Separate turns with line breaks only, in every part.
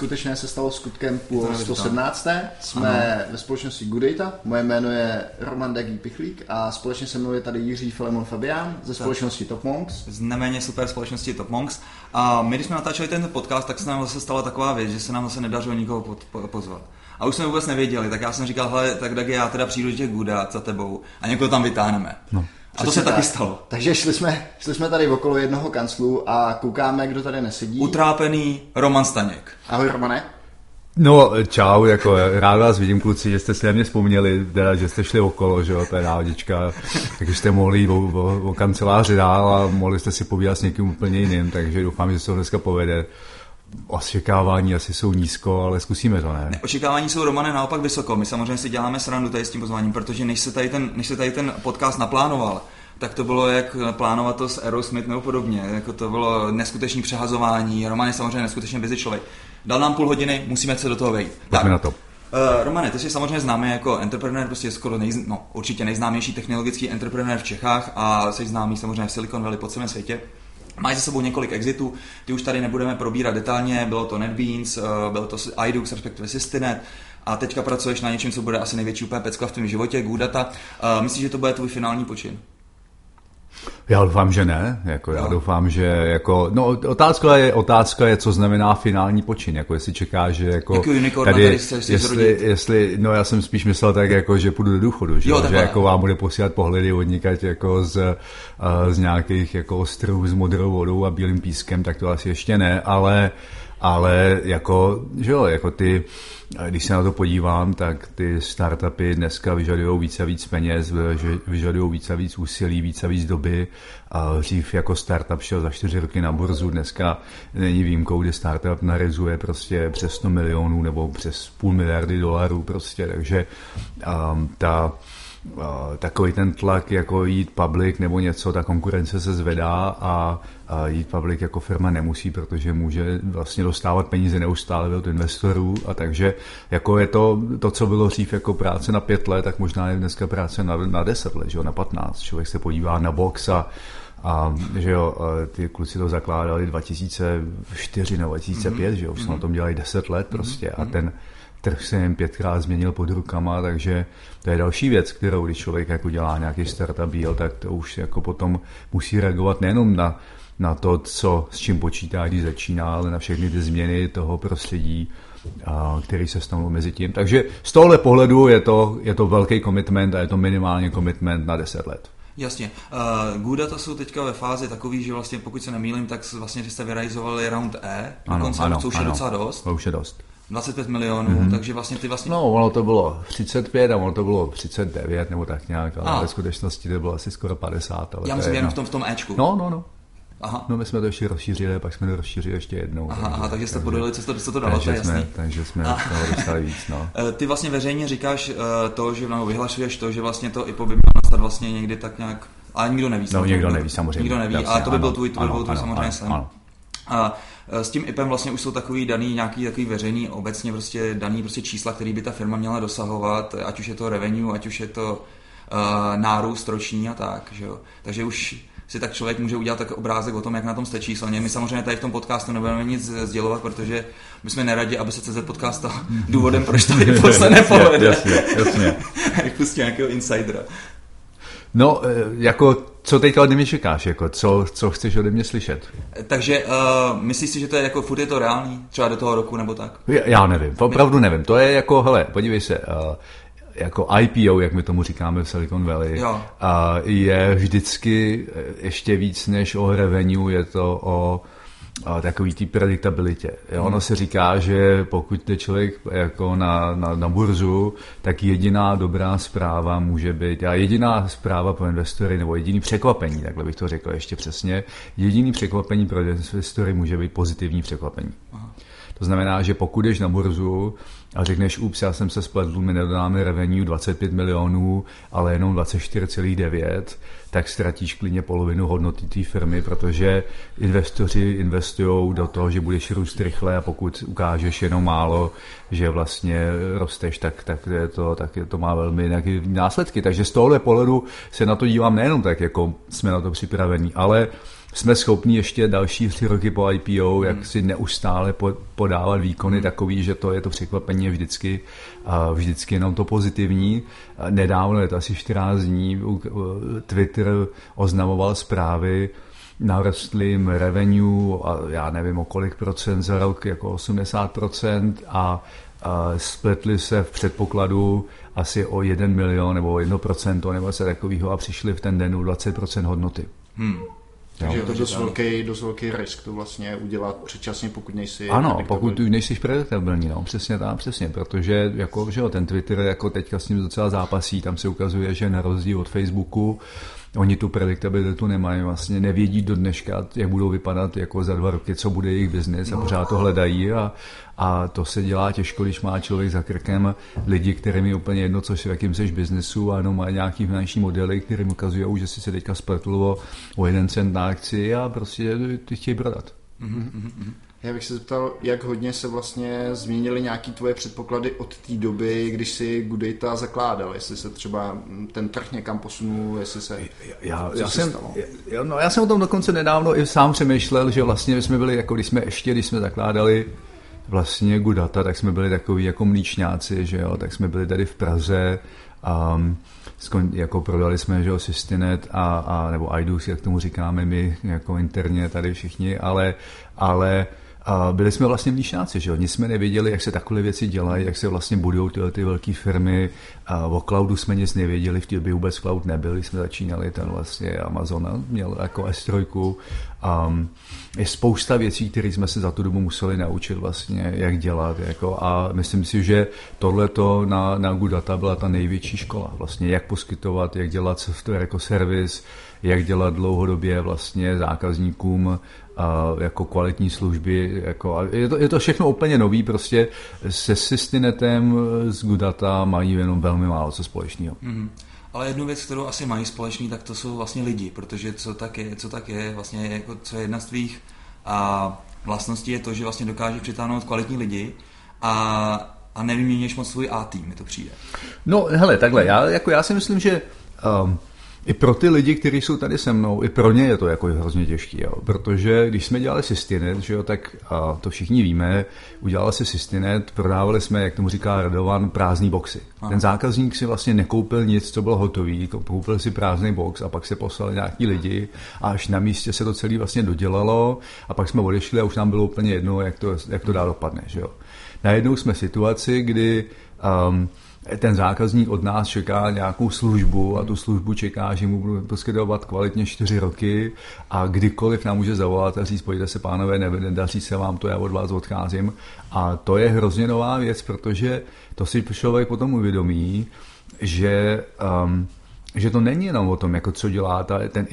neskutečné se stalo skutkem po 117. Jsme ano. ve společnosti Goodata. Moje jméno je Roman Dagý Pichlík a společně se mnou je tady Jiří Filemon Fabián ze společnosti Top Monks.
Z neméně super společnosti Top Monks. A my, když jsme natáčeli ten podcast, tak se nám zase stala taková věc, že se nám zase nedařilo nikoho pozvat. A už jsme vůbec nevěděli, tak já jsem říkal, hele, tak Dagi, já teda přijdu do těch Goodat za tebou a někoho tam vytáhneme. No. A to se tak. taky stalo.
Takže šli jsme, šli jsme tady okolo jednoho kanclu a koukáme, kdo tady nesedí.
Utrápený Roman Staněk.
Ahoj Romane.
No, čau, jako rád vás vidím, kluci, že jste si na mě vzpomněli, teda, že jste šli okolo, že jo, to je náhodička, takže jste mohli jít o, o, o kanceláři dál a mohli jste si povídat s někým úplně jiným, takže doufám, že se to dneska povede. Očekávání asi jsou nízko, ale zkusíme to, ne?
Očekávání jsou, Romane, naopak vysoko. My samozřejmě si děláme srandu tady s tím pozváním, protože než se tady ten, než se tady ten podcast naplánoval, tak to bylo jak plánovat to s Aerosmith nebo podobně. Jako to bylo neskutečné přehazování. Roman je samozřejmě neskutečně busy člověk. Dal nám půl hodiny, musíme se do toho vejít.
Tak na to. Uh,
Romane, ty jsi samozřejmě známý jako entrepreneur, prostě skoro nejz, no, určitě nejznámější technologický entrepreneur v Čechách a jsi známý samozřejmě v Silicon Valley po celém světě. Máš za sebou několik exitů, ty už tady nebudeme probírat detailně, bylo to NetBeans, uh, bylo to iDux, respektive Systinet, a teďka pracuješ na něčem, co bude asi největší úplně pecka v tvém životě, Goodata. Uh, myslíš, že to bude tvůj finální počin?
Já doufám, že ne. Jako, já no. doufám, že jako, no, otázka je, otázka je, co znamená finální počin. Jako, jestli čeká, že jako,
jako tady, tady
jestli, jestli, no já jsem spíš myslel tak, jako, že půjdu do důchodu, že, jo, že jako vám bude posílat pohledy odnikať jako z, uh, z nějakých jako ostrovů s modrou vodou a bílým pískem, tak to asi ještě ne, ale, ale jako, že jo, jako ty, když se na to podívám, tak ty startupy dneska vyžadují více a víc peněz, vyžadují více a víc úsilí, více a víc doby. Dřív jako startup šel za čtyři roky na burzu, dneska není výjimkou, kdy startup narizuje prostě přes 100 milionů nebo přes půl miliardy dolarů prostě, takže um, ta takový ten tlak, jako jít public nebo něco, ta konkurence se zvedá a, a jít public jako firma nemusí, protože může vlastně dostávat peníze neustále od investorů a takže jako je to, to, co bylo dřív jako práce na pět let, tak možná je dneska práce na, na deset let, že jo, na patnáct. Člověk se podívá na box a a že jo, ty kluci to zakládali 2004 nebo 2005, mm-hmm. že jo, už mm-hmm. na tom dělali 10 let prostě mm-hmm. a ten, trh se jen pětkrát změnil pod rukama, takže to je další věc, kterou když člověk jako dělá nějaký startup deal, tak to už jako potom musí reagovat nejenom na, na to, co, s čím počítá, když začíná, ale na všechny ty změny toho prostředí, a, který se stanou mezi tím. Takže z tohle pohledu je to, je to velký commitment a je to minimálně commitment na 10 let.
Jasně. Uh, Guda to jsou teďka ve fázi takový, že vlastně pokud se nemýlím, tak vlastně že jste vyrealizovali round E, ano, dokonce, ano, je docela dost.
To už je dost.
25 milionů, mm-hmm. takže vlastně ty vlastně...
No, ono to bylo 35 a ono to bylo 39 nebo tak nějak, ale a. ve skutečnosti to bylo asi skoro 50. Ale
Já myslím jen v tom, v tom Ečku.
No, no, no. Aha. No my jsme to ještě rozšířili, pak jsme to rozšířili ještě jednou.
Aha, takže, aha, takže jste podali, co to, co to dalo, takže to je
jasný. Jsme, takže jsme dostali víc, no.
Eh, ty vlastně veřejně říkáš uh, to, že no, vyhlašuješ to, že vlastně to IPO by mělo nastat vlastně někdy tak nějak, ale nikdo neví.
No, nikdo neví, samozřejmě.
Nikdo neví, ale to by byl tvůj, to by byl tvůj samozřejmě sen. Ano. A Eh, s tím IPem vlastně už jsou takový daný, nějaký takový veřejný, obecně prostě daný prostě čísla, který by ta firma měla dosahovat, ať už je to revenue, ať už je to uh, nárůst roční a tak, že jo. Takže už si tak člověk může udělat tak obrázek o tom, jak na tom jste číselně. My samozřejmě tady v tom podcastu nebudeme nic sdělovat, protože my jsme neradi, aby se CZ podcast stal důvodem, proč to se nepovede.
Jasně, jasně.
Jak prostě nějakého insidera.
No, eh, jako, co teď ode mě čekáš, jako, co, co chceš ode mě slyšet?
Takže uh, myslíš si, že to je jako, furt je to reálný, třeba do toho roku nebo tak?
Já, já nevím, opravdu nevím, to je jako, hele, podívej se, uh, jako IPO, jak my tomu říkáme v Silicon Valley,
jo.
Uh, je vždycky ještě víc než o revenue, je to o takový té predictabilitě. Jo? Ono se říká, že pokud jde člověk jako na, na, na burzu, tak jediná dobrá zpráva může být, a jediná zpráva pro investory, nebo jediný překvapení, takhle bych to řekl ještě přesně, jediný překvapení pro investory může být pozitivní překvapení. Aha. To znamená, že pokud jdeš na burzu a řekneš, ups, já jsem se spletl, my nedodáme revenue 25 milionů, ale jenom 24,9, tak ztratíš klidně polovinu hodnoty té firmy, protože investoři investují do toho, že budeš růst rychle a pokud ukážeš jenom málo, že vlastně rosteš, tak, tak, je to, tak je to má velmi nějaké následky. Takže z tohohle pohledu se na to dívám nejenom tak, jako jsme na to připravení, ale jsme schopni ještě další tři roky po IPO, jak hmm. si neustále podávat výkony hmm. takový, že to je to překvapení vždycky, vždycky jenom to pozitivní. Nedávno, je to asi 14 dní, Twitter oznamoval zprávy, narostly revenue a já nevím o kolik procent za rok, jako 80 procent a, a spletli se v předpokladu asi o 1 milion nebo o 1 procento nebo se takového a přišli v ten den o 20 procent hodnoty. Hmm.
Takže je to dost velký, dost velký risk to vlastně udělat předčasně, pokud nejsi
Ano, pokud nejsi prediktabilní, no, přesně tak, přesně, protože jako, že jo, ten Twitter jako teďka s ním docela zápasí, tam se ukazuje, že na rozdíl od Facebooku Oni tu prediktabilitu nemají, vlastně nevědí do dneška, jak budou vypadat jako za dva roky, co bude jejich biznis a pořád to hledají a, a to se dělá těžko, když má člověk za krkem lidi, kterým je úplně jedno, co v jakým seš biznesu a jenom má nějaký finanční modely, které ukazují, že si se teďka spletl o jeden cent na akci a prostě ty chtějí prodat. Mm-hmm.
Já bych se zeptal, jak hodně se vlastně změnily nějaké tvoje předpoklady od té doby, když si Good Data zakládal, jestli se třeba ten trh někam posunul, jestli se...
Já, já, jsem, já, no, já jsem o tom dokonce nedávno i sám přemýšlel, že vlastně jsme byli, jako když jsme ještě, když jsme zakládali vlastně Good Data, tak jsme byli takový jako mlíčňáci, že jo, tak jsme byli tady v Praze, um, skon, jako prodali jsme, že jo, Systinet a, a nebo IDUS, jak tomu říkáme my, jako interně tady všichni, ale, ale a byli jsme vlastně mlíšnáci, že jo? Nic jsme nevěděli, jak se takové věci dělají, jak se vlastně budují tyhle ty velké firmy. A o cloudu jsme nic nevěděli, v té době vůbec cloud nebyl, jsme začínali, ten vlastně Amazon měl jako S3. Um, je spousta věcí, které jsme se za tu dobu museli naučit vlastně, jak dělat. Jako, a myslím si, že tohle to na, na Gudata byla ta největší škola. Vlastně, jak poskytovat, jak dělat software jako servis, jak dělat dlouhodobě vlastně zákazníkům a jako kvalitní služby. Jako, a je, to, je to všechno úplně nový, prostě se Systinetem z Gudata mají jenom velmi málo co společného. Mm-hmm.
Ale jednu věc, kterou asi mají společný, tak to jsou vlastně lidi, protože co tak je, co tak je vlastně jako, co je jedna z tvých a vlastností je to, že vlastně dokáže přitáhnout kvalitní lidi a, a nevyměníš moc svůj A tým, mi to přijde.
No hele, takhle, já, jako já si myslím, že um, i pro ty lidi, kteří jsou tady se mnou, i pro ně je to jako hrozně těžký, jo. protože když jsme dělali Systinet, že jo, tak a to všichni víme, udělali si Systinet, prodávali jsme, jak tomu říká Radovan, prázdný boxy. Aha. Ten zákazník si vlastně nekoupil nic, co bylo hotový, koupil si prázdný box a pak se poslali nějaký lidi a až na místě se to celé vlastně dodělalo a pak jsme odešli a už nám bylo úplně jedno, jak to, jak to dál dopadne. Že jo. Najednou jsme v situaci, kdy um, ten zákazník od nás čeká nějakou službu a tu službu čeká, že mu budeme poskytovat kvalitně čtyři roky a kdykoliv nám může zavolat a říct, pojďte se pánové, nedaří se vám to, já od vás odcházím. A to je hrozně nová věc, protože to si člověk potom uvědomí, že um, že to není jenom o tom, jako co dělá ta, ten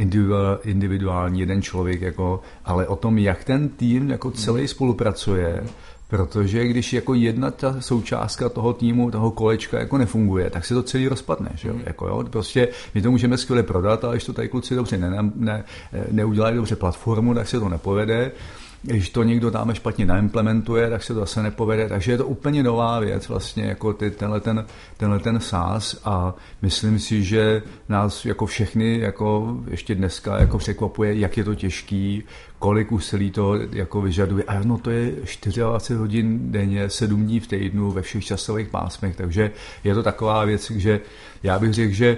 individuální jeden člověk, jako, ale o tom, jak ten tým jako celý spolupracuje Protože když jako jedna ta součástka toho týmu, toho kolečka jako nefunguje, tak se to celý rozpadne. Že jo? Mm. Jako, jo? Prostě my to můžeme skvěle prodat, ale když to tady kluci dobře ne, ne, neudělají dobře platformu, tak se to nepovede když to někdo tam špatně naimplementuje, tak se to zase nepovede. Takže je to úplně nová věc, vlastně jako ty, tenhle, ten, tenhle ten SaaS a myslím si, že nás jako všechny jako ještě dneska jako překvapuje, jak je to těžký, kolik úsilí to jako vyžaduje. A no to je 24 hodin denně, 7 dní v týdnu ve všech časových pásmech, takže je to taková věc, že já bych řekl, že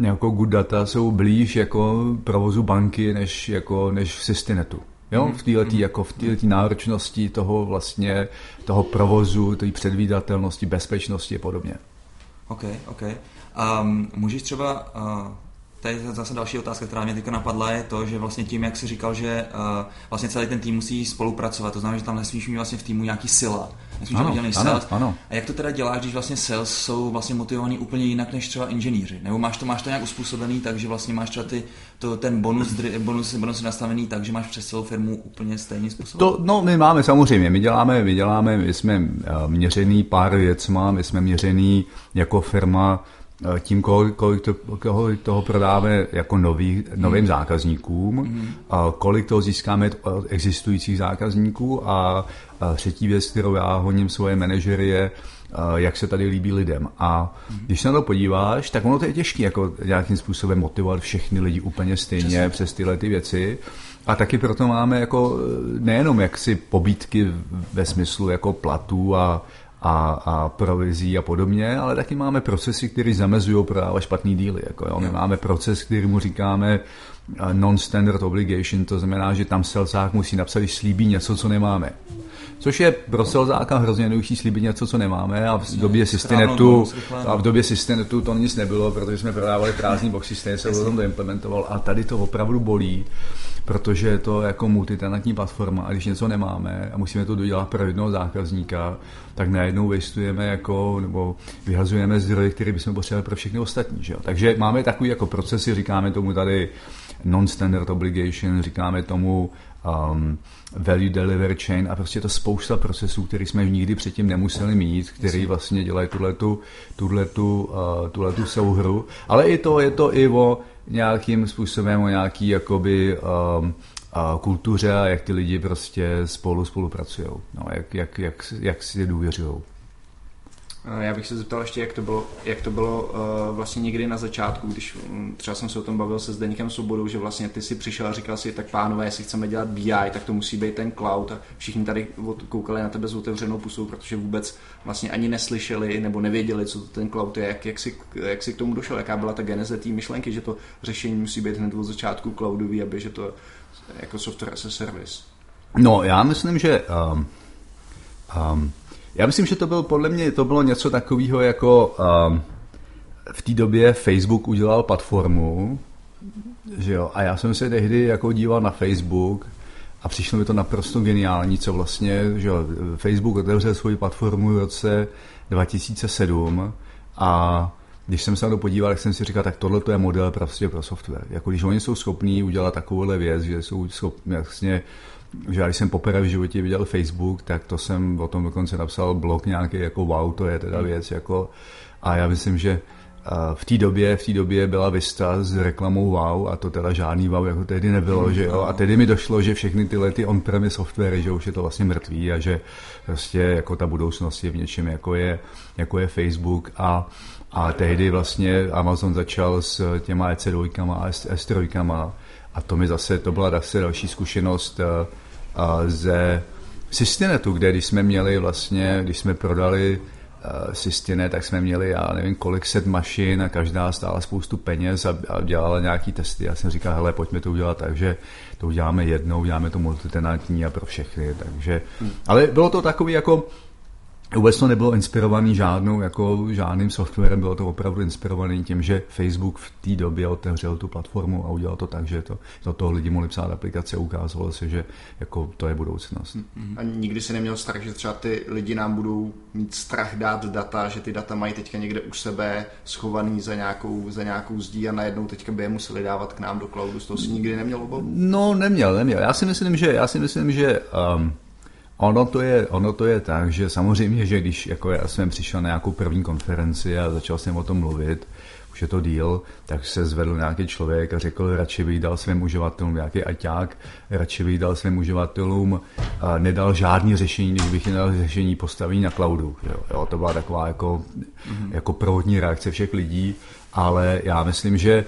jako good data jsou blíž jako provozu banky, než, jako, než v Systinetu. Jo, mhm. v této mhm. jako v této náročnosti toho vlastně, toho provozu, té předvídatelnosti, bezpečnosti a podobně.
OK, OK. Um, můžeš třeba uh, Tady je zase další otázka, která mě teďka napadla, je to, že vlastně tím, jak jsi říkal, že uh, vlastně celý ten tým musí spolupracovat, to znamená, že tam nesmíš mít vlastně v týmu nějaký sila, nesmíš ano, ano, sales. Ano. A jak to teda děláš, když vlastně sales jsou vlastně motivovaní úplně jinak než třeba inženýři? Nebo máš to, máš to nějak uspůsobený, takže vlastně máš třeba ty, to, ten bonus, bonus, bonus nastavený tak, že máš přes celou firmu úplně stejný způsob?
To, no, my máme samozřejmě, my děláme, my děláme, my jsme uh, měřený pár věcma, my jsme měřený jako firma Eh, tím, kolik, kolik, to, kolik toho prodáme jako nový, novým hmm. zákazníkům, hmm. a kolik toho získáme od existujících zákazníků a, a třetí věc, kterou já honím svoje manažery je, jak se tady líbí lidem. A hmm. když se na to podíváš, tak ono to je těžké jako nějakým způsobem motivovat všechny lidi úplně stejně Přesně. přes tyhle ty věci. A taky proto máme jako nejenom jaksi pobítky ve smyslu jako platů a, a, a provizí a podobně, ale taky máme procesy, které zamezují prodávat špatný díly. Jako, jo. My máme proces, který mu říkáme non-standard obligation, to znamená, že tam selzák musí napsat, když slíbí něco, co nemáme. Což je pro selzáka hrozně jednoduchý slíbit něco, co nemáme a v době Systinetu, a v době Systinetu to nic nebylo, protože jsme prodávali prázdný boxy, stejně se o tom to implementoval a tady to opravdu bolí, protože je to jako multitenantní platforma a když něco nemáme a musíme to dodělat pro jednoho zákazníka, tak najednou vystujeme jako, nebo vyhazujeme zdroje, které bychom potřebovali pro všechny ostatní. Že jo? Takže máme takový jako procesy, říkáme tomu tady non-standard obligation, říkáme tomu um, value delivery chain a prostě to spousta procesů, které jsme nikdy předtím nemuseli mít, který vlastně dělají tuhletu, tuhletu, uh, tuhletu souhru. Ale i to, je to i o nějakým způsobem, o nějaký jakoby um, a kultuře a jak ty lidi prostě spolu spolupracují, no, jak, jak, jak, jak si důvěřují.
Eh, já bych se zeptal ještě, jak to bylo, jak to bylo uh, vlastně někdy na začátku, když um, třeba jsem se o tom bavil se Zdeníkem Svobodou, že vlastně ty si přišel a říkal si, tak pánové, jestli chceme dělat BI, tak to musí být ten cloud a všichni tady koukali na tebe s otevřenou pusou, protože vůbec vlastně ani neslyšeli nebo nevěděli, co to ten cloud je, jak, jak, si, jak si k tomu došel, jaká byla ta geneze té myšlenky, že to řešení musí být hned od začátku cloudový, aby že to jako software as a service.
No, já myslím, že um, um, já myslím, že to bylo podle mě to bylo něco takového jako um, v té době Facebook udělal platformu, že jo, a já jsem se tehdy jako díval na Facebook a přišlo mi to naprosto geniální, co vlastně, že jo, Facebook otevřel svoji platformu v roce 2007 a když jsem se na to podíval, tak jsem si říkal, tak tohle je model prostě pro software. Jako když oni jsou schopní udělat takovouhle věc, že jsou schopni vlastně že když jsem poprvé v životě viděl Facebook, tak to jsem o tom dokonce napsal blog nějaký jako wow, to je teda hmm. věc jako a já myslím, že v té době, v té době byla Vista s reklamou wow a to teda žádný wow jako tehdy nebylo, hmm. že jo. A tehdy mi došlo, že všechny tyhle ty on-premise softwary, že už je to vlastně mrtvý a že prostě jako ta budoucnost je v něčem jako je, jako je Facebook a a tehdy vlastně Amazon začal s těma EC2 a S3 a to mi zase, to byla zase další zkušenost uh, ze Systinetu, kde když jsme měli vlastně, když jsme prodali uh, Systinet, tak jsme měli, já nevím, kolik set mašin a každá stála spoustu peněz a, a dělala nějaký testy. Já jsem říkal, hele, pojďme to udělat tak, že to uděláme jednou, uděláme to multitenantní a pro všechny. Takže, hmm. ale bylo to takový jako, Vůbec to nebylo inspirovaný žádnou, jako žádným softwarem, bylo to opravdu inspirovaný tím, že Facebook v té době otevřel tu platformu a udělal to tak, že to, do toho lidi mohli psát aplikace a ukázalo se, že jako to je budoucnost.
Mm-hmm. A nikdy si neměl strach, že třeba ty lidi nám budou mít strach dát data, že ty data mají teďka někde u sebe schovaný za nějakou, za nějakou zdí a najednou teďka by je museli dávat k nám do cloudu. Z toho si nikdy neměl obavu?
No, neměl, neměl. Já si myslím, že, já si myslím, že um, Ono to, je, ono to je tak, že samozřejmě, že když jako já jsem přišel na nějakou první konferenci a začal jsem o tom mluvit, už je to díl, tak se zvedl nějaký člověk a řekl, radši bych dal svým uživatelům nějaký aťák, radši bych dal svým uživatelům, a nedal žádný řešení, než bych dal řešení postavení na cloudu. Jo, jo, to byla taková jako, mm-hmm. jako provodní reakce všech lidí, ale já myslím, že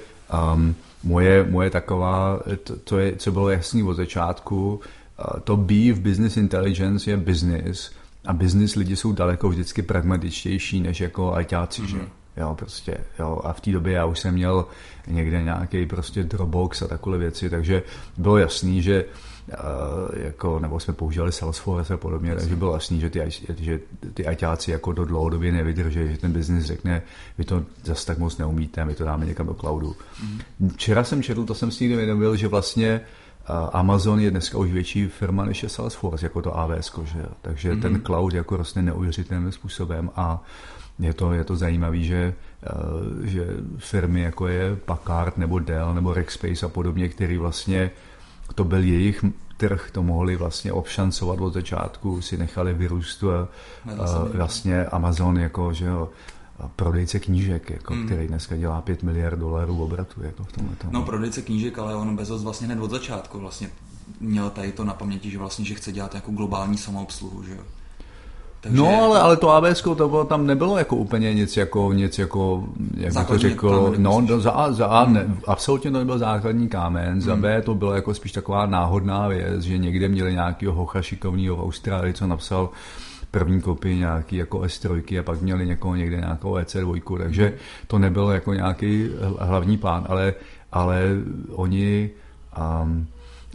um, moje, moje taková, to, to je, co bylo jasný od začátku, to B v business intelligence je business a business lidi jsou daleko vždycky pragmatičtější než jako ajťáci, mm-hmm. že? Mhm. Jo, prostě, jo. A v té době já už jsem měl někde nějaký prostě Dropbox a takové věci, takže bylo jasný, že Uh, jako, nebo jsme používali Salesforce a podobně, takže bylo jasný, že ty, že ty ajťáci jako do dlouhodobě nevydrží, že ten biznis řekne, vy to zase tak moc neumíte, my to dáme někam do cloudu. Mm. Včera jsem četl, to jsem si někdy vědomil, že vlastně uh, Amazon je dneska už větší firma než je Salesforce, jako to AWS, že? takže mm-hmm. ten cloud jako roste neuvěřitelným způsobem a je to, je to zajímavé, že, eh, že firmy jako je Packard nebo Dell nebo Rackspace a podobně, který vlastně to byl jejich trh, to mohli vlastně obšancovat od začátku, si nechali vyrůst a, a vlastně Amazon jako, že jo, prodejce knížek, jako, hmm. který dneska dělá 5 miliard dolarů obratu. Jako v tomhle
No prodejce knížek, ale on Bezos vlastně hned od začátku vlastně měl tady to na paměti, že vlastně že chce dělat jako globální samoobsluhu, že jo?
Takže... No, ale, ale to ABS to bylo, tam nebylo jako úplně nic jako, nic jako, jak bych to řekl, no, do, za A, za A ne, absolutně to nebyl základní kámen, hmm. za B to bylo jako spíš taková náhodná věc, že někde měli nějakého hocha šikovného v Austrálii, co napsal první kopii nějaký jako S3 a pak měli někoho někde nějakou EC2, takže to nebylo jako nějaký hlavní plán, ale, ale oni um,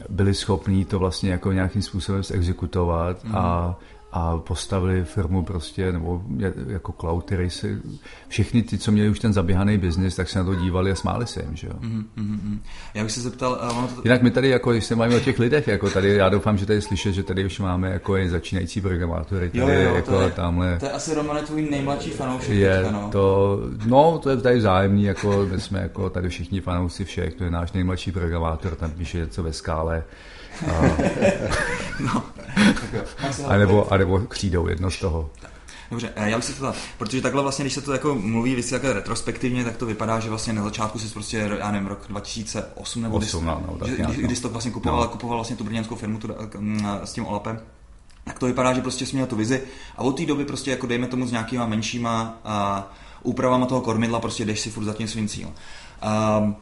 byli schopní to vlastně jako nějakým způsobem exekutovat mm. a a postavili firmu prostě, nebo jako cloud, který si, všichni ty, co měli už ten zaběhaný biznis, tak se na to dívali a smáli se jim, že jo. Mm, mm,
mm. Já bych se zeptal... Uh,
to... Jinak my tady, jako, když se máme o těch lidech, jako tady, já doufám, že tady slyšet, že tady už máme jako je začínající programátory, tady,
jo, jo,
jako
to je,
tamhle...
To je asi Romane tvůj nejmladší fanoušek
je teďka, no. To, no, to je tady vzájemný, jako my jsme jako tady všichni fanoušci všech, to je náš nejmladší programátor, tam píše něco ve skále, no. a, nebo, a nebo křídou jedno z toho.
Dobře, já bych se to protože takhle vlastně, když se to jako mluví víc jako retrospektivně, tak to vypadá, že vlastně na začátku si prostě, já nevím, rok 2008 nebo 8,
no, no,
tak když, když, to vlastně kupoval, no. kupoval vlastně tu brněnskou firmu tu, s tím Olapem, tak to vypadá, že prostě jsi měl tu vizi a od té doby prostě jako dejme tomu s nějakýma menšíma a, úpravama toho kormidla prostě jdeš si furt za tím svým cílem. Um,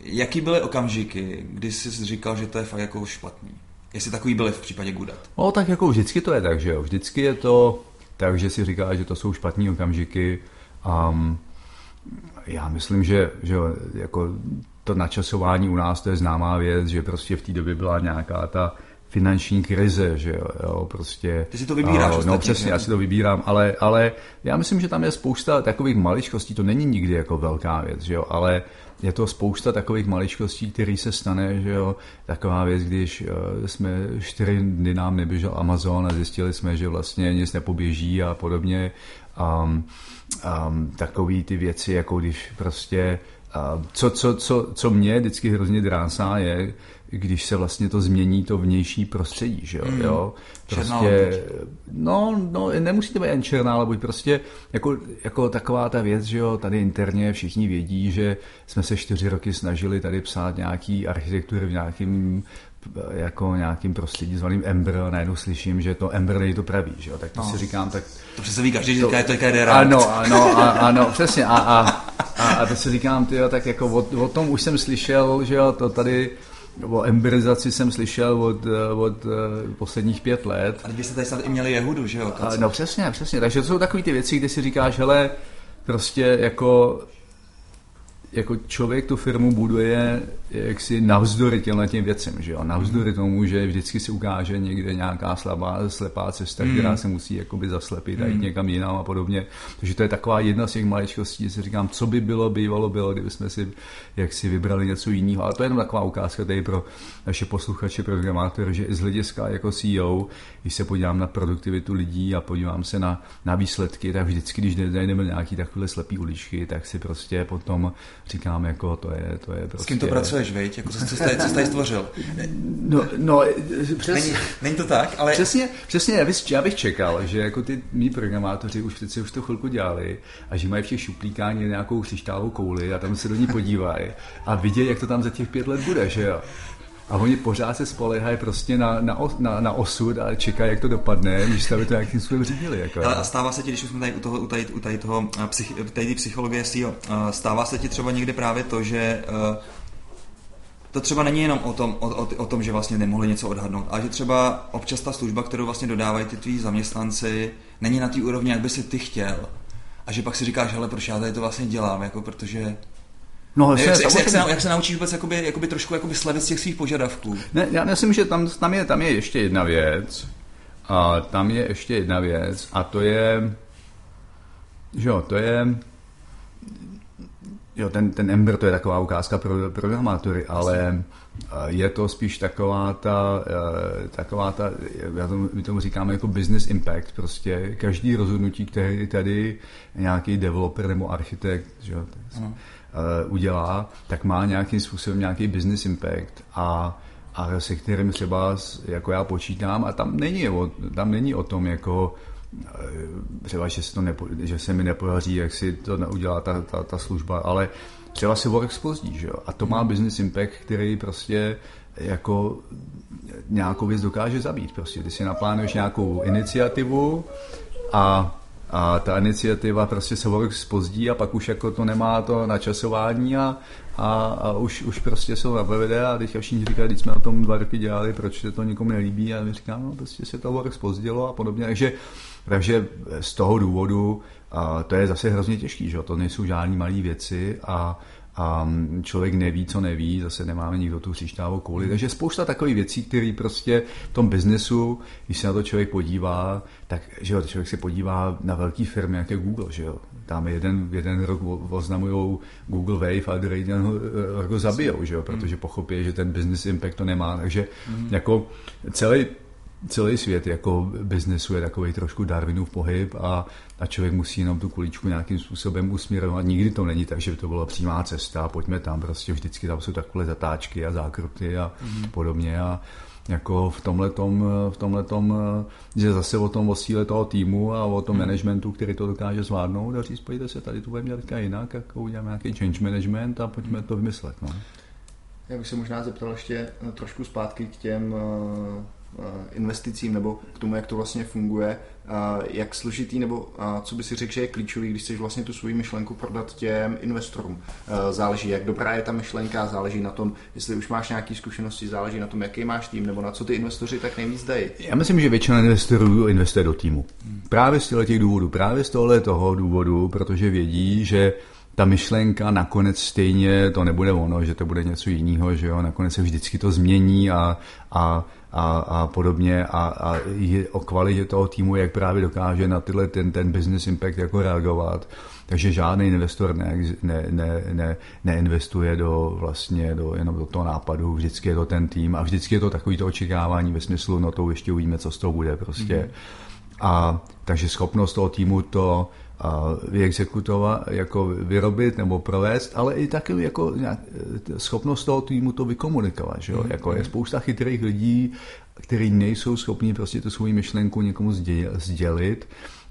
Jaký byly okamžiky, kdy jsi říkal, že to je fakt jako špatný? Jestli takový byly v případě Gudat?
No tak jako vždycky to je tak, že jo. Vždycky je to tak, že si říká, že to jsou špatný okamžiky. Um, já myslím, že, že jako to načasování u nás to je známá věc, že prostě v té době byla nějaká ta finanční krize, že jo, jo prostě.
Ty si to vybíráš
uh, No přesně, já si to vybírám, ale, ale já myslím, že tam je spousta takových maličkostí, to není nikdy jako velká věc, že jo, ale je to spousta takových maličkostí, který se stane, že jo, taková věc, když uh, jsme čtyři dny nám neběžel Amazon a zjistili jsme, že vlastně nic nepoběží a podobně. Um, um, takový ty věci, jako když prostě uh, co, co, co, co mě vždycky hrozně drásá je, když se vlastně to změní to vnější prostředí, že jo, mm. jo? Prostě, no, no, nemusí to být jen černá, ale buď prostě jako, jako taková ta věc, že jo, tady interně všichni vědí, že jsme se čtyři roky snažili tady psát nějaký architektury v nějakým jako nějakým prostředí zvaným Ember a najednou slyším, že to Ember není to pravý, že jo? tak to no. si říkám, tak...
To přece ví každý, že to, to
je Ano, ano, a, ano, přesně, a, a, a, a to si říkám, tyjo, tak jako o, o, tom už jsem slyšel, že jo, to tady o emberizaci jsem slyšel od, eh, od uh, posledních pět let.
A kdybyste tady snad i měli Jehudu, že jo?
A, no přesně, přesně. Takže to jsou takové ty věci, kde si říkáš, hele, prostě jako jako člověk tu firmu buduje jaksi navzdory těmhle těm věcem, že jo? Navzdory tomu, že vždycky se ukáže někde nějaká slabá, slepá cesta, mm. která se musí jakoby zaslepit a jít mm. někam jinam a podobně. Takže to je taková jedna z těch maličkostí, že si říkám, co by bylo, bývalo bylo, kdyby jsme si jaksi vybrali něco jiného. Ale to je jenom taková ukázka tady pro naše posluchače, programátory, že i z hlediska jako CEO, když se podívám na produktivitu lidí a podívám se na, na výsledky, tak vždycky, když najdeme nějaký takové slepý uličky, tak si prostě potom říkám, jako to je, to je prostě...
S kým to prostě- pracuješ, veď? Jako, co, jsi tady, co jsi tady stvořil?
No, no přes...
není, není, to tak, ale...
Přesně, přesně já, bych, já bych čekal, že jako ty mý programátoři už přece už to chvilku dělali a že mají v těch šuplíkách nějakou křišťálovou kouli a tam se do ní podívají a vidějí, jak to tam za těch pět let bude, že jo? a oni pořád se spolehají prostě na, na, na, na osud a čekají, jak to dopadne, když by to nějakým způsobem řídili. Jako.
Ale a stává se ti, když jsme tady u, toho, u, tady, u tady toho eh, psych, tady psychologie SEO, eh, stává se ti třeba někdy právě to, že uh, to třeba není jenom o tom, o, o, o tom, že vlastně nemohli něco odhadnout, ale že třeba občas ta služba, kterou vlastně dodávají ty tví zaměstnanci, není na té úrovni, jak by si ty chtěl. A že pak si říkáš, hele, proč já tady to vlastně dělám, jako protože No, jak, se, jak, se, jak, se, jak se naučíš vůbec jakoby, jakoby trošku jakoby slevit z těch svých požadavků?
Ne, já myslím, že tam, tam, je, tam je ještě jedna věc. A tam je ještě jedna věc a to je, že jo, to je, jo, ten, ten Ember to je taková ukázka pro programátory, ale je to spíš taková ta, e, taková ta, já tomu, my tomu říkáme jako business impact, prostě každý rozhodnutí, který tady nějaký developer nebo architekt, že jo, uh, udělá, tak má nějakým způsobem nějaký business impact a, a se kterým třeba jako já počítám a tam není o, tam není o tom jako eh, třeba, že se, to nepo, že se mi nepodaří, jak si to udělá ta, ta, ta služba, ale třeba se work spozdí, že jo? A to má business impact, který prostě jako nějakou věc dokáže zabít. Prostě ty si naplánuješ nějakou iniciativu a a ta iniciativa prostě se rok spozdí a pak už jako to nemá to načasování a, a, a už, už prostě se to napevede a teď všichni říkají, když jsme na tom dva roky dělali, proč se to nikomu nelíbí a my říkáme, no prostě se to rok spozdilo a podobně. Takže, takže z toho důvodu to je zase hrozně těžký, že to nejsou žádné malé věci a, a člověk neví, co neví, zase nemáme nikdo tu křišťálovou kouli. Takže spousta takových věcí, které prostě v tom biznesu, když se na to člověk podívá, tak že jo, člověk se podívá na velké firmy, jako je Google, že jo. Tam jeden, jeden rok oznamují Google Wave a druhý den rok ho zabijou, že jo, protože pochopí, že ten business impact to nemá. Takže mm. jako celý celý svět jako biznesu je takový trošku Darwinův pohyb a, a člověk musí jenom tu kuličku nějakým způsobem usměrovat. Nikdy to není tak, že by to byla přímá cesta, pojďme tam, prostě vždycky tam jsou takové zatáčky a zákruty a mm-hmm. podobně a jako v tomhle v tomhletom, že zase o tom o síle toho týmu a o tom hmm. managementu, který to dokáže zvládnout a říct, pojďte se, tady to budeme dělat jinak, jako uděláme nějaký change management a pojďme to vymyslet. No.
Já bych se možná zeptal ještě trošku zpátky k těm Eh, investicím nebo k tomu, jak to vlastně funguje, jak složitý nebo co by si řekl, že je klíčový, když chceš vlastně tu svoji myšlenku prodat těm investorům. Eh, záleží, jak dobrá je ta myšlenka, záleží na tom, jestli už máš nějaké zkušenosti, záleží na tom, jaký máš tým, nebo na co ty investoři tak nejvíc dají.
Já myslím, že většina investorů investuje do týmu. Právě z těch důvodů, právě z tohle toho důvodu, protože vědí, že ta myšlenka nakonec stejně to nebude ono, že to bude něco jiného, že jo, nakonec se vždycky to změní a, a a, a podobně a, a je o kvalitě toho týmu, jak právě dokáže na tyhle ten, ten business impact jako reagovat. Takže žádný investor ne, ne, ne, ne, neinvestuje do vlastně do, jenom do toho nápadu, vždycky je to ten tým a vždycky je to takový to očekávání ve smyslu, no to ještě uvidíme, co z toho bude prostě. Mm-hmm. A takže schopnost toho týmu to vyexekutovat, jako vyrobit nebo provést, ale i taky jako schopnost toho týmu to vykomunikovat. Že jo? Mm. Jako je spousta chytrých lidí, kteří nejsou schopni prostě tu svou myšlenku někomu sdělit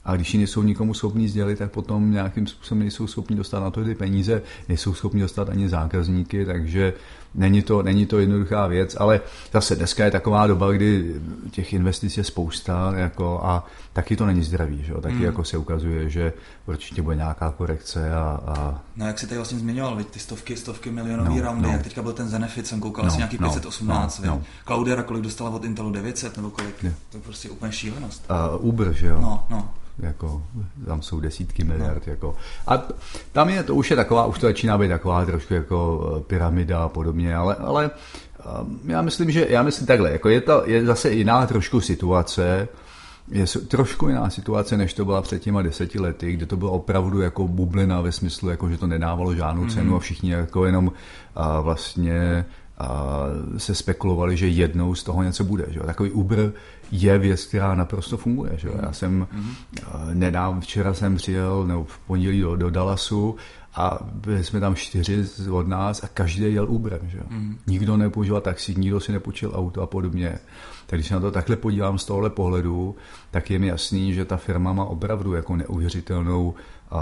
a když ji nejsou nikomu schopni sdělit, tak potom nějakým způsobem nejsou schopni dostat na to ty peníze, nejsou schopni dostat ani zákazníky, takže není to, není to jednoduchá věc, ale zase dneska je taková doba, kdy těch investic je spousta jako, a taky to není zdravý, že? taky hmm. jako se ukazuje, že určitě bude nějaká korekce a, a...
No jak si tady vlastně zmiňoval, ty stovky, stovky milionový no, roundy, no. jak teďka byl ten Zenefit, jsem koukal no, asi nějaký 518, no, no, Cloudera kolik dostala od Intelu 900 nebo kolik, je. to je prostě úplně šílenost.
A Uber, že jo?
No, no
jako, tam jsou desítky miliard. No. Jako. A tam je, to už je taková, už to začíná být taková trošku jako eh, pyramida a podobně, ale, ale eh, já myslím, že, já myslím takhle, jako je, to, je zase jiná trošku situace, je trošku jiná situace, než to byla před těma deseti lety, kde to bylo opravdu jako bublina ve smyslu, jako že to nedávalo žádnou mm-hmm. cenu a všichni jako jenom a vlastně a se spekulovali, že jednou z toho něco bude. Že? Takový Uber je věc, která naprosto funguje. Že? Já jsem mm-hmm. nedávno, včera jsem přijel, nebo v pondělí do, do Dallasu a byli jsme tam čtyři od nás a každý jel Uberem. Že? Mm-hmm. Nikdo nepoužíval taxi, nikdo si nepůjčil auto a podobně. Tak když se na to takhle podívám z tohohle pohledu, tak je mi jasný, že ta firma má opravdu jako neuvěřitelnou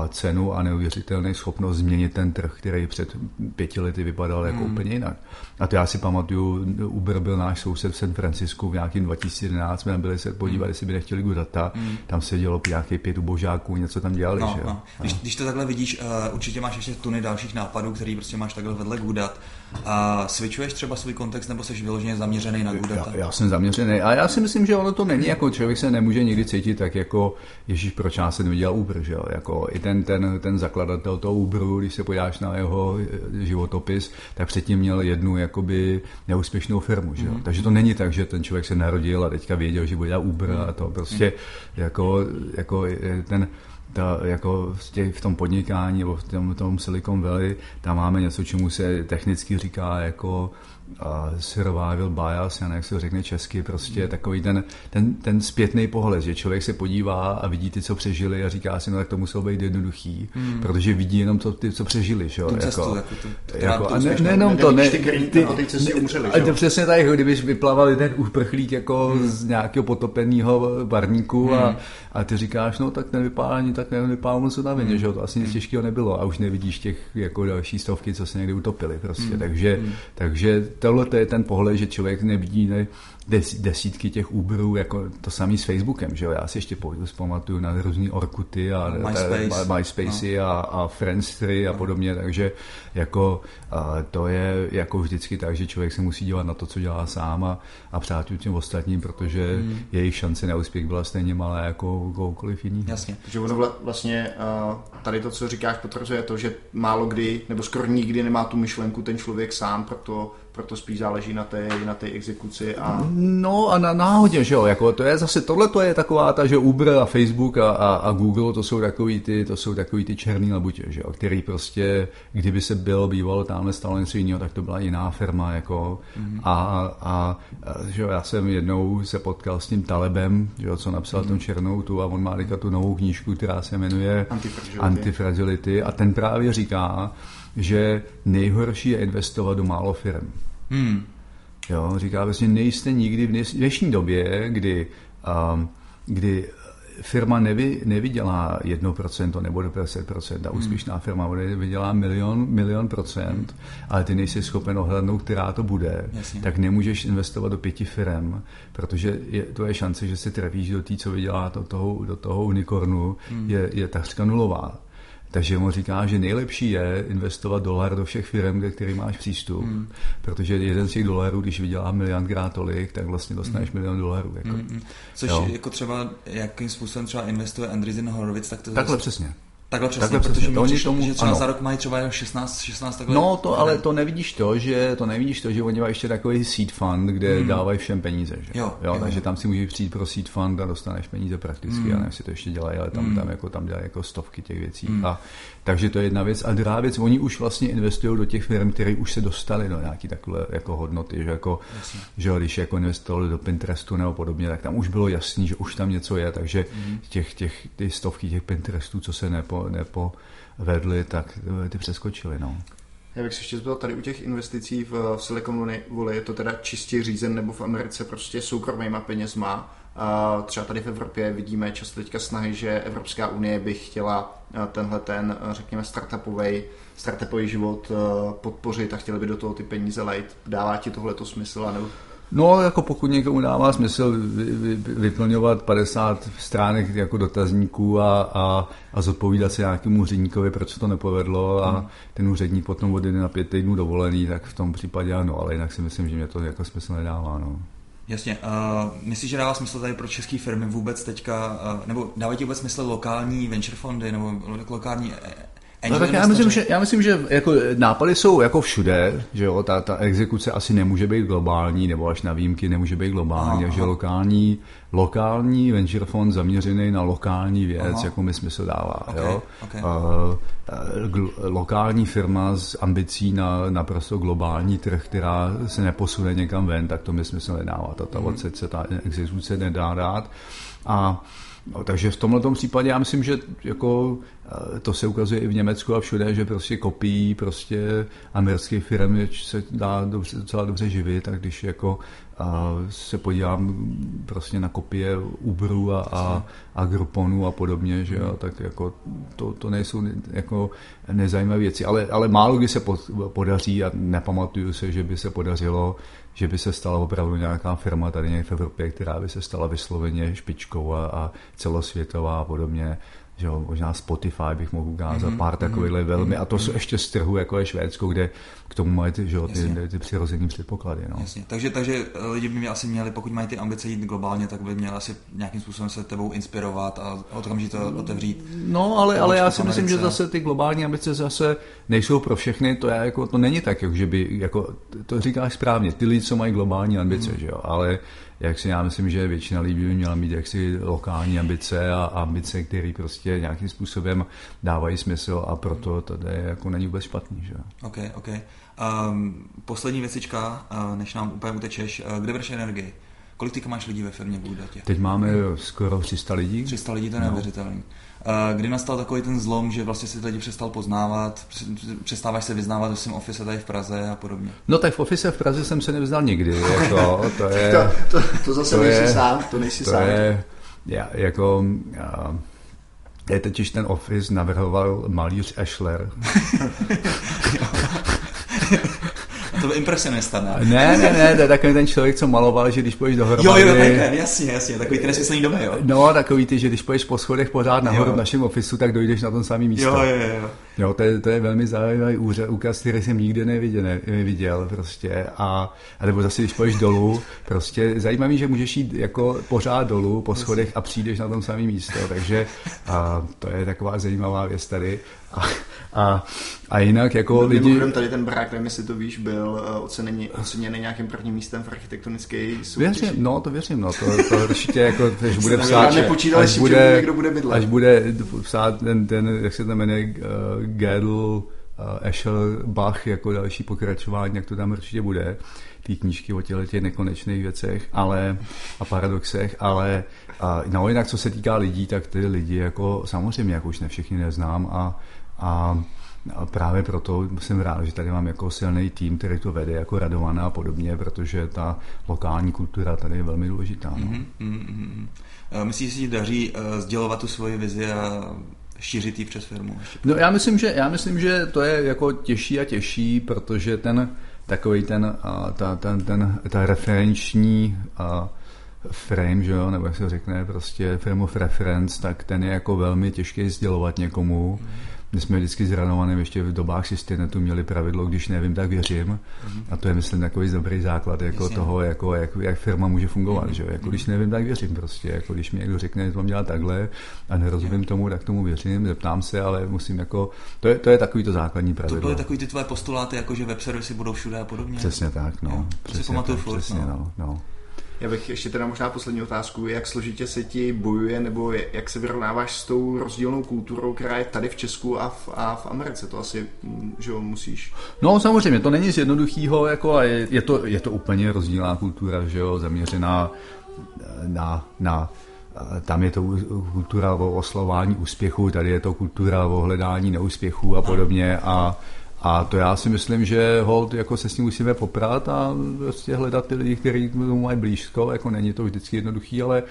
cenu a neuvěřitelnou schopnost změnit ten trh, který před pěti lety vypadal jako mm. úplně jinak. A to já si pamatuju, Uber byl náš soused v San Francisku v nějakým 2011, jsme tam byli se podívat, mm. jestli by nechtěli data, mm. tam sedělo nějakých pět ubožáků, něco tam dělali. No, že? No.
Když, když, to takhle vidíš, uh, určitě máš ještě tuny dalších nápadů, který prostě máš takhle vedle Goodat. A switchuješ třeba svůj kontext, nebo jsi vyloženě zaměřený na Goodata?
Já, já jsem zaměřený a já si myslím, že ono to není jako člověk se nemůže nikdy cítit tak jako Ježíš, proč já jsem neviděl Uber, že jo? Jako i ten, ten, ten zakladatel toho Uberu, když se podíváš na jeho eh, životopis, tak předtím měl jednu jakoby neúspěšnou firmu. Že? Mm-hmm. Takže to není tak, že ten člověk se narodil a teďka věděl, že bude dělat Uber a to prostě mm-hmm. jako, jako ten ta, jako v, těch, v tom podnikání nebo v tom, tom Silicon Valley, tam máme něco, čemu se technicky říká jako uh, survival bias, já nevím, jak se to řekne česky, prostě mm. takový ten, ten, ten zpětný pohled, že člověk se podívá a vidí ty, co přežili a říká si, no tak to muselo být jednoduchý, mm. protože vidí jenom to, ty, co přežili, že jo?
Jako,
cestu,
jako, tu,
jako, a ne, nejenom to, ne, ty,
ty, ty umřeli,
A to přesně tak, jako kdybyš vyplaval ten uprchlík jako mm. z nějakého potopeného barníku mm. a, a ty říkáš, no tak ani tak nevypadá moc na vině, mm. že jo? To asi nic mm. těžkého nebylo a už nevidíš těch jako další stovky, co se někdy utopili prostě, mm. takže, mm. takže tohle je ten pohled, že člověk nevidí ne, des, desítky těch Uberů, jako to samý s Facebookem, že jo? Já si ještě pamatuju na různý Orkuty a
MySpace.
MySpace no. a, a Friendstery a no. podobně, takže jako a to je jako vždycky tak, že člověk se musí dívat na to, co dělá sám a, a přát těm ostatním, protože hmm. jejich šance na úspěch byla stejně malá jako kohokoliv jiný.
Jasně. Takže ono vlastně tady to, co říkáš, potvrzuje to, že málo kdy, nebo skoro nikdy nemá tu myšlenku ten člověk sám, proto proto spíš záleží na té, na té exekuci a...
No a na náhodě, že jo, jako to je zase, tohle to je taková ta, že Uber a Facebook a, a, a Google, to jsou takový ty, to jsou takový ty černý labutě, že jo, který prostě, kdyby se bylo bývalo tamhle stalo něco jiného, tak to byla jiná firma, jako mm-hmm. a, a, a, že jo, já jsem jednou se potkal s tím Talebem, že jo, co napsal mm-hmm. tu černou tu a on má tu novou knížku, která se jmenuje Antifragility, Antifragility a ten právě říká, že nejhorší je investovat do málo firm. Hmm. Jo, říká vlastně, nejste nikdy v dnešní době, kdy, um, kdy firma nevy, nevydělá 1% nebo 10% a hmm. úspěšná firma vydělá milion, milion procent, ale ty nejsi schopen ohlednout, která to bude, Jasně. tak nemůžeš investovat do pěti firm, protože je, to je šance, že se trefíš do té, co vydělá do toho, do toho unikornu, hmm. je, je takřka nulová. Takže on říká, že nejlepší je investovat dolar do všech firm, kde který máš přístup, hmm. protože jeden z těch dolarů, když vydělá miliardkrát tolik, tak vlastně dostaneš hmm. milion dolarů. Jako. Hmm.
Což jo. jako třeba, jakým způsobem třeba investuje Andreessen Horowitz, tak to
Takhle zase... přesně.
Takhle přesně, takhle protože přesně. Oni tomu, že třeba ano. za rok mají třeba 16, 16 takhle.
No to, ale to nevidíš to, že to nevidíš to, že oni mají ještě takový seed fund, kde hmm. dávají všem peníze. Že? Jo, jo, jo, takže tam si můžeš přijít pro seed fund a dostaneš peníze prakticky. Hmm. Já nevím, jestli to ještě dělají, ale tam, hmm. tam, jako, tam dělají jako stovky těch věcí. Hmm. A, takže to je jedna věc. A druhá věc, oni už vlastně investují do těch firm, které už se dostali do nějaké takové jako hodnoty, že, jako, že když jako investovali do Pinterestu nebo podobně, tak tam už bylo jasný, že už tam něco je, takže hmm. těch, těch, ty stovky těch Pinterestů, co se nepo, nepo vedli, tak ty přeskočili. No.
Já bych se ještě zeptal tady u těch investicí v, v Silicon Valley, je to teda čistě řízen nebo v Americe prostě soukromýma penězma. Třeba tady v Evropě vidíme často teďka snahy, že Evropská unie by chtěla tenhle ten, řekněme, startupový startupový život podpořit a chtěli by do toho ty peníze lejt. Dává ti tohle to smysl? Nebo
No, jako pokud někomu dává smysl vy, vy, vyplňovat 50 stránek jako dotazníků a, a, a zodpovídat se nějakému úředníkovi, proč se to nepovedlo a hmm. ten úředník potom odjede na pět týdnů dovolený, tak v tom případě ano, ale jinak si myslím, že mě to jako smysl nedává. No.
Jasně. Uh, myslíš, že dává smysl tady pro české firmy vůbec teďka, uh, nebo dávají ti vůbec smysl lokální venture fondy nebo lokální
No tak já myslím, že, já myslím, že jako nápady jsou jako všude, že jo, ta, ta exekuce asi nemůže být globální, nebo až na výjimky nemůže být globální, takže lokální, lokální venture fond zaměřený na lokální věc, aha. jako mi smysl dává, okay, jo. Okay. Uh, gl- lokální firma s ambicí na naprosto globální trh, která se neposune někam ven, tak to mi smysl nedává. Ta, ta mm. se ta exekuce nedá dát. A No, takže v tomhle případě já myslím, že jako eh, to se ukazuje i v Německu a všude, že prostě kopií prostě americké firmy se dá dobře, docela dobře živit, tak když jako a se podívám prostě na kopie Uberu a, a, a Grouponu a podobně, že jo, tak jako to, to nejsou jako nezajímavé věci, ale, ale málo kdy se podaří a nepamatuju se, že by se podařilo že by se stala opravdu nějaká firma tady v Evropě, která by se stala vysloveně špičkou a, a celosvětová a podobně že jo, možná Spotify bych mohl ukázat, mm-hmm, pár takovýchhle mm-hmm, velmi, a to jsou ještě z trhu, jako je Švédsko, kde k tomu mají ty, že jo, ty, ty přirozený předpoklady. No.
Jasně. Takže, takže lidi by mě asi měli, pokud mají ty ambice jít globálně, tak by měli asi nějakým způsobem se tebou inspirovat a okamžitě to otevřít.
No, ale, ale já si myslím, že zase ty globální ambice zase nejsou pro všechny, to, je jako, to není tak, že by, jako, to říkáš správně, ty lidi, co mají globální ambice, mm. že jo, ale jak si já myslím, že většina lidí by měla mít jaksi lokální ambice a ambice, které prostě nějakým způsobem dávají smysl a proto to je jako není vůbec špatný. Že?
OK, OK. Um, poslední věcička, uh, než nám úplně utečeš, uh, kde bereš energii? Kolik ty máš lidí ve firmě v?
Teď máme skoro 300 lidí.
300 lidí, to je no. neuvěřitelné. Kdy nastal takový ten zlom, že vlastně si lidi přestal poznávat, přestáváš se vyznávat ve svém office tady v Praze a podobně?
No tak v office v Praze jsem se nevzdal nikdy. Jako,
to, je, to, to, to zase to nejsi je, sám, to nejsi to sám. Je,
já, jako, já, je totiž ten office navrhoval malíř Ashler.
To byl impresionista, ne?
Ne, ne, ne, to je takový ten člověk, co maloval, že když půjdeš dohromady...
Jo, jo, takhle, jasně, jasně, takový ty nesmyslný domy, jo.
No, takový ty, že když půjdeš po schodech pořád nahoru jo. v našem ofisu, tak dojdeš na tom samém místo.
Jo, jo, jo.
Jo, to je, to je velmi zajímavý úřad, úkaz, který jsem nikdy neviděl, neviděl prostě. A, a nebo zase, když půjdeš dolů, prostě zajímavý, že můžeš jít jako pořád dolů po schodech a přijdeš na tom samé místo, takže a, to je taková zajímavá věc tady. A, a, a jinak jako no, lidi...
tady ten barák, nevím, jestli to víš, byl uh, oceněný, oceněný nějakým prvním místem v architektonické soutěži.
Věřím, no to věřím, no to, to určitě jako, až bude
psát, až bude, někdo bude bydlet.
Až bude psát ten, ten jak se to jmenuje, Gedl, uh, Escher, Bach jako další pokračování, jak to tam určitě bude té knížky o těchto těch nekonečných věcech ale, a paradoxech, ale a, no jinak co se týká lidí, tak ty lidi jako samozřejmě, jako už ne všichni neznám a, a a právě proto jsem rád, že tady mám jako silný tým, který to vede, jako Radovana a podobně, protože ta lokální kultura tady je velmi důležitá. No. Mm-hmm, mm-hmm.
Myslíš, že si daří uh, sdělovat tu svoji vizi a šířit ji přes firmu?
No já myslím, že, já myslím, že to je jako těžší a těžší, protože ten takový ten, uh, ta, ten, ten, ta referenční uh, frame, že jo, nebo jak se řekne, prostě frame of reference, tak ten je jako velmi těžký sdělovat někomu. Mm. My jsme vždycky s Ranovanem ještě v dobách systénetu měli pravidlo, když nevím, tak věřím. Mm. A to je, myslím, takový dobrý základ jako Jasně. toho, jako, jak, jak, firma může fungovat. Mm. Že? Jako, když nevím, tak věřím prostě. Jako, když mi někdo řekne, že to mám dělat takhle a nerozumím yeah. tomu, tak tomu věřím, zeptám se, ale musím jako... To je, to je takový to základní pravidlo. To
byly takový ty tvoje postuláty, jako že web servisy budou všude a podobně.
Přesně tak, no. Jo, přesně,
si pamatuju furt,
přesně, no. no. no.
Já bych ještě teda možná poslední otázku, jak složitě se ti bojuje, nebo jak se vyrovnáváš s tou rozdílnou kulturou, která je tady v Česku a v, a v Americe, to asi, mm, že jo, musíš.
No samozřejmě, to není z jednoduchého, jako, a je, je, to, je to úplně rozdílná kultura, že jo, zaměřená na, na tam je to kultura o oslování úspěchu, tady je to kultura o hledání neúspěchů a podobně a a to já si myslím, že hold jako se s tím musíme poprat a prostě hledat ty lidi, kteří tomu mají blízko, jako není to vždycky jednoduchý, ale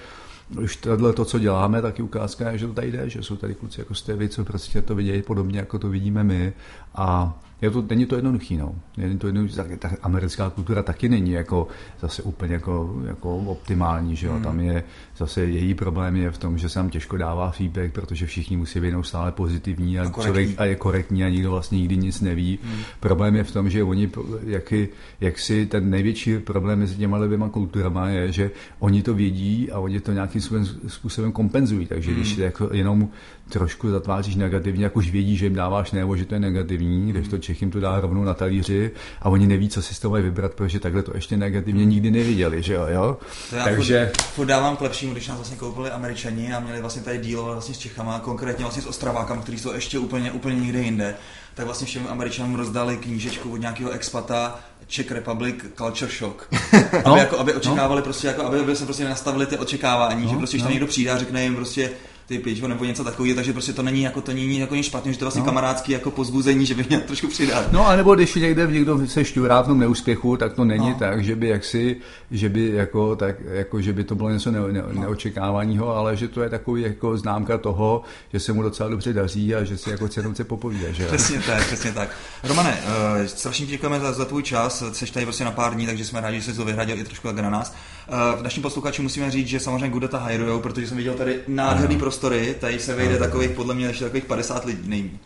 už tohle to, co děláme, ukázka je, že to tady jde, že jsou tady kluci jako jste vy, co prostě to vidějí podobně, jako to vidíme my. A je to, není to jednoduchý, no. Není to jednoduchý, tak, ta americká kultura taky není jako zase úplně jako, jako optimální, že jo. Hmm. Tam je zase její problém je v tom, že se nám těžko dává feedback, protože všichni musí být stále pozitivní a, a, člověk, a je korektní a nikdo vlastně nikdy nic neví. Hmm. Problém je v tom, že oni, jak, jak si ten největší problém mezi těma dvěma kulturama je, že oni to vědí a oni to nějakým způsobem kompenzují. Takže hmm. když jako jenom trošku zatváříš negativně, jak už vědí, že jim dáváš nebo že to je negativní, když to Čech jim to dá rovnou na talíři a oni neví, co si z toho mají vybrat, protože takhle to ještě negativně nikdy neviděli, že jo? jo?
To já Takže... Furt, furt dávám k lepšímu, když nás vlastně koupili američani a měli vlastně tady dílo vlastně s Čechama, konkrétně vlastně s Ostravákama, kteří jsou ještě úplně, úplně někde jinde tak vlastně všem američanům rozdali knížečku od nějakého expata Czech Republic Culture Shock. No. Aby, jako, aby očekávali no. prostě, jako, aby, aby se prostě nastavili ty očekávání, no. že prostě, když no. tam někdo přijde a řekne jim prostě, ty pičo nebo něco takového, takže prostě to není jako to není jako nic špatně, že to je vlastně no. kamarádský jako pozbuzení, že by měl trošku přidat.
No a nebo když někde někdo se šťurá v tom neúspěchu, tak to není no. tak, že by jaksi, že by jako, tak, jako, že by to bylo něco ne, ne, no. neočekávaného, ale že to je takový jako známka toho, že se mu docela dobře daří a že si jako cenovce popovídá. Že?
Přesně tak, přesně tak. Romane, uh, strašně děkujeme za, za tvůj čas, jsi tady prostě na pár dní, takže jsme rádi, že jsi to vyhradil i trošku na nás. Uh, našim posluchačům musíme říct, že samozřejmě Gudeta hajrujou, protože jsem viděl tady nádherný prostory, tady se vejde takových, podle mě ještě takových 50 lidí nejmí.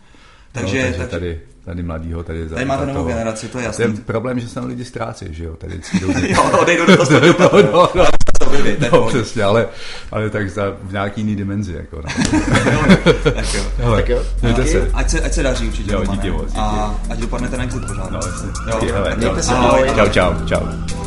Takže, no, takže tak... tady, tady mladýho, tady
za, Tady máte novou generaci, to je jasný.
Ten problém, že se tam lidi ztrácí, že jo? Tady
jo, odejdu do toho no, no, no, no.
no, přesně, ale, ale tak za, v nějaký jiný dimenzi, jako. No.
tak jo. Hele, tak jo.
Mějte se.
Ať se, ať se daří určitě.
Jo, díky moc.
A ať dopadne ten exit pořád.
No, jasně.
Jo,
Hele, čau, čau, čau. čau.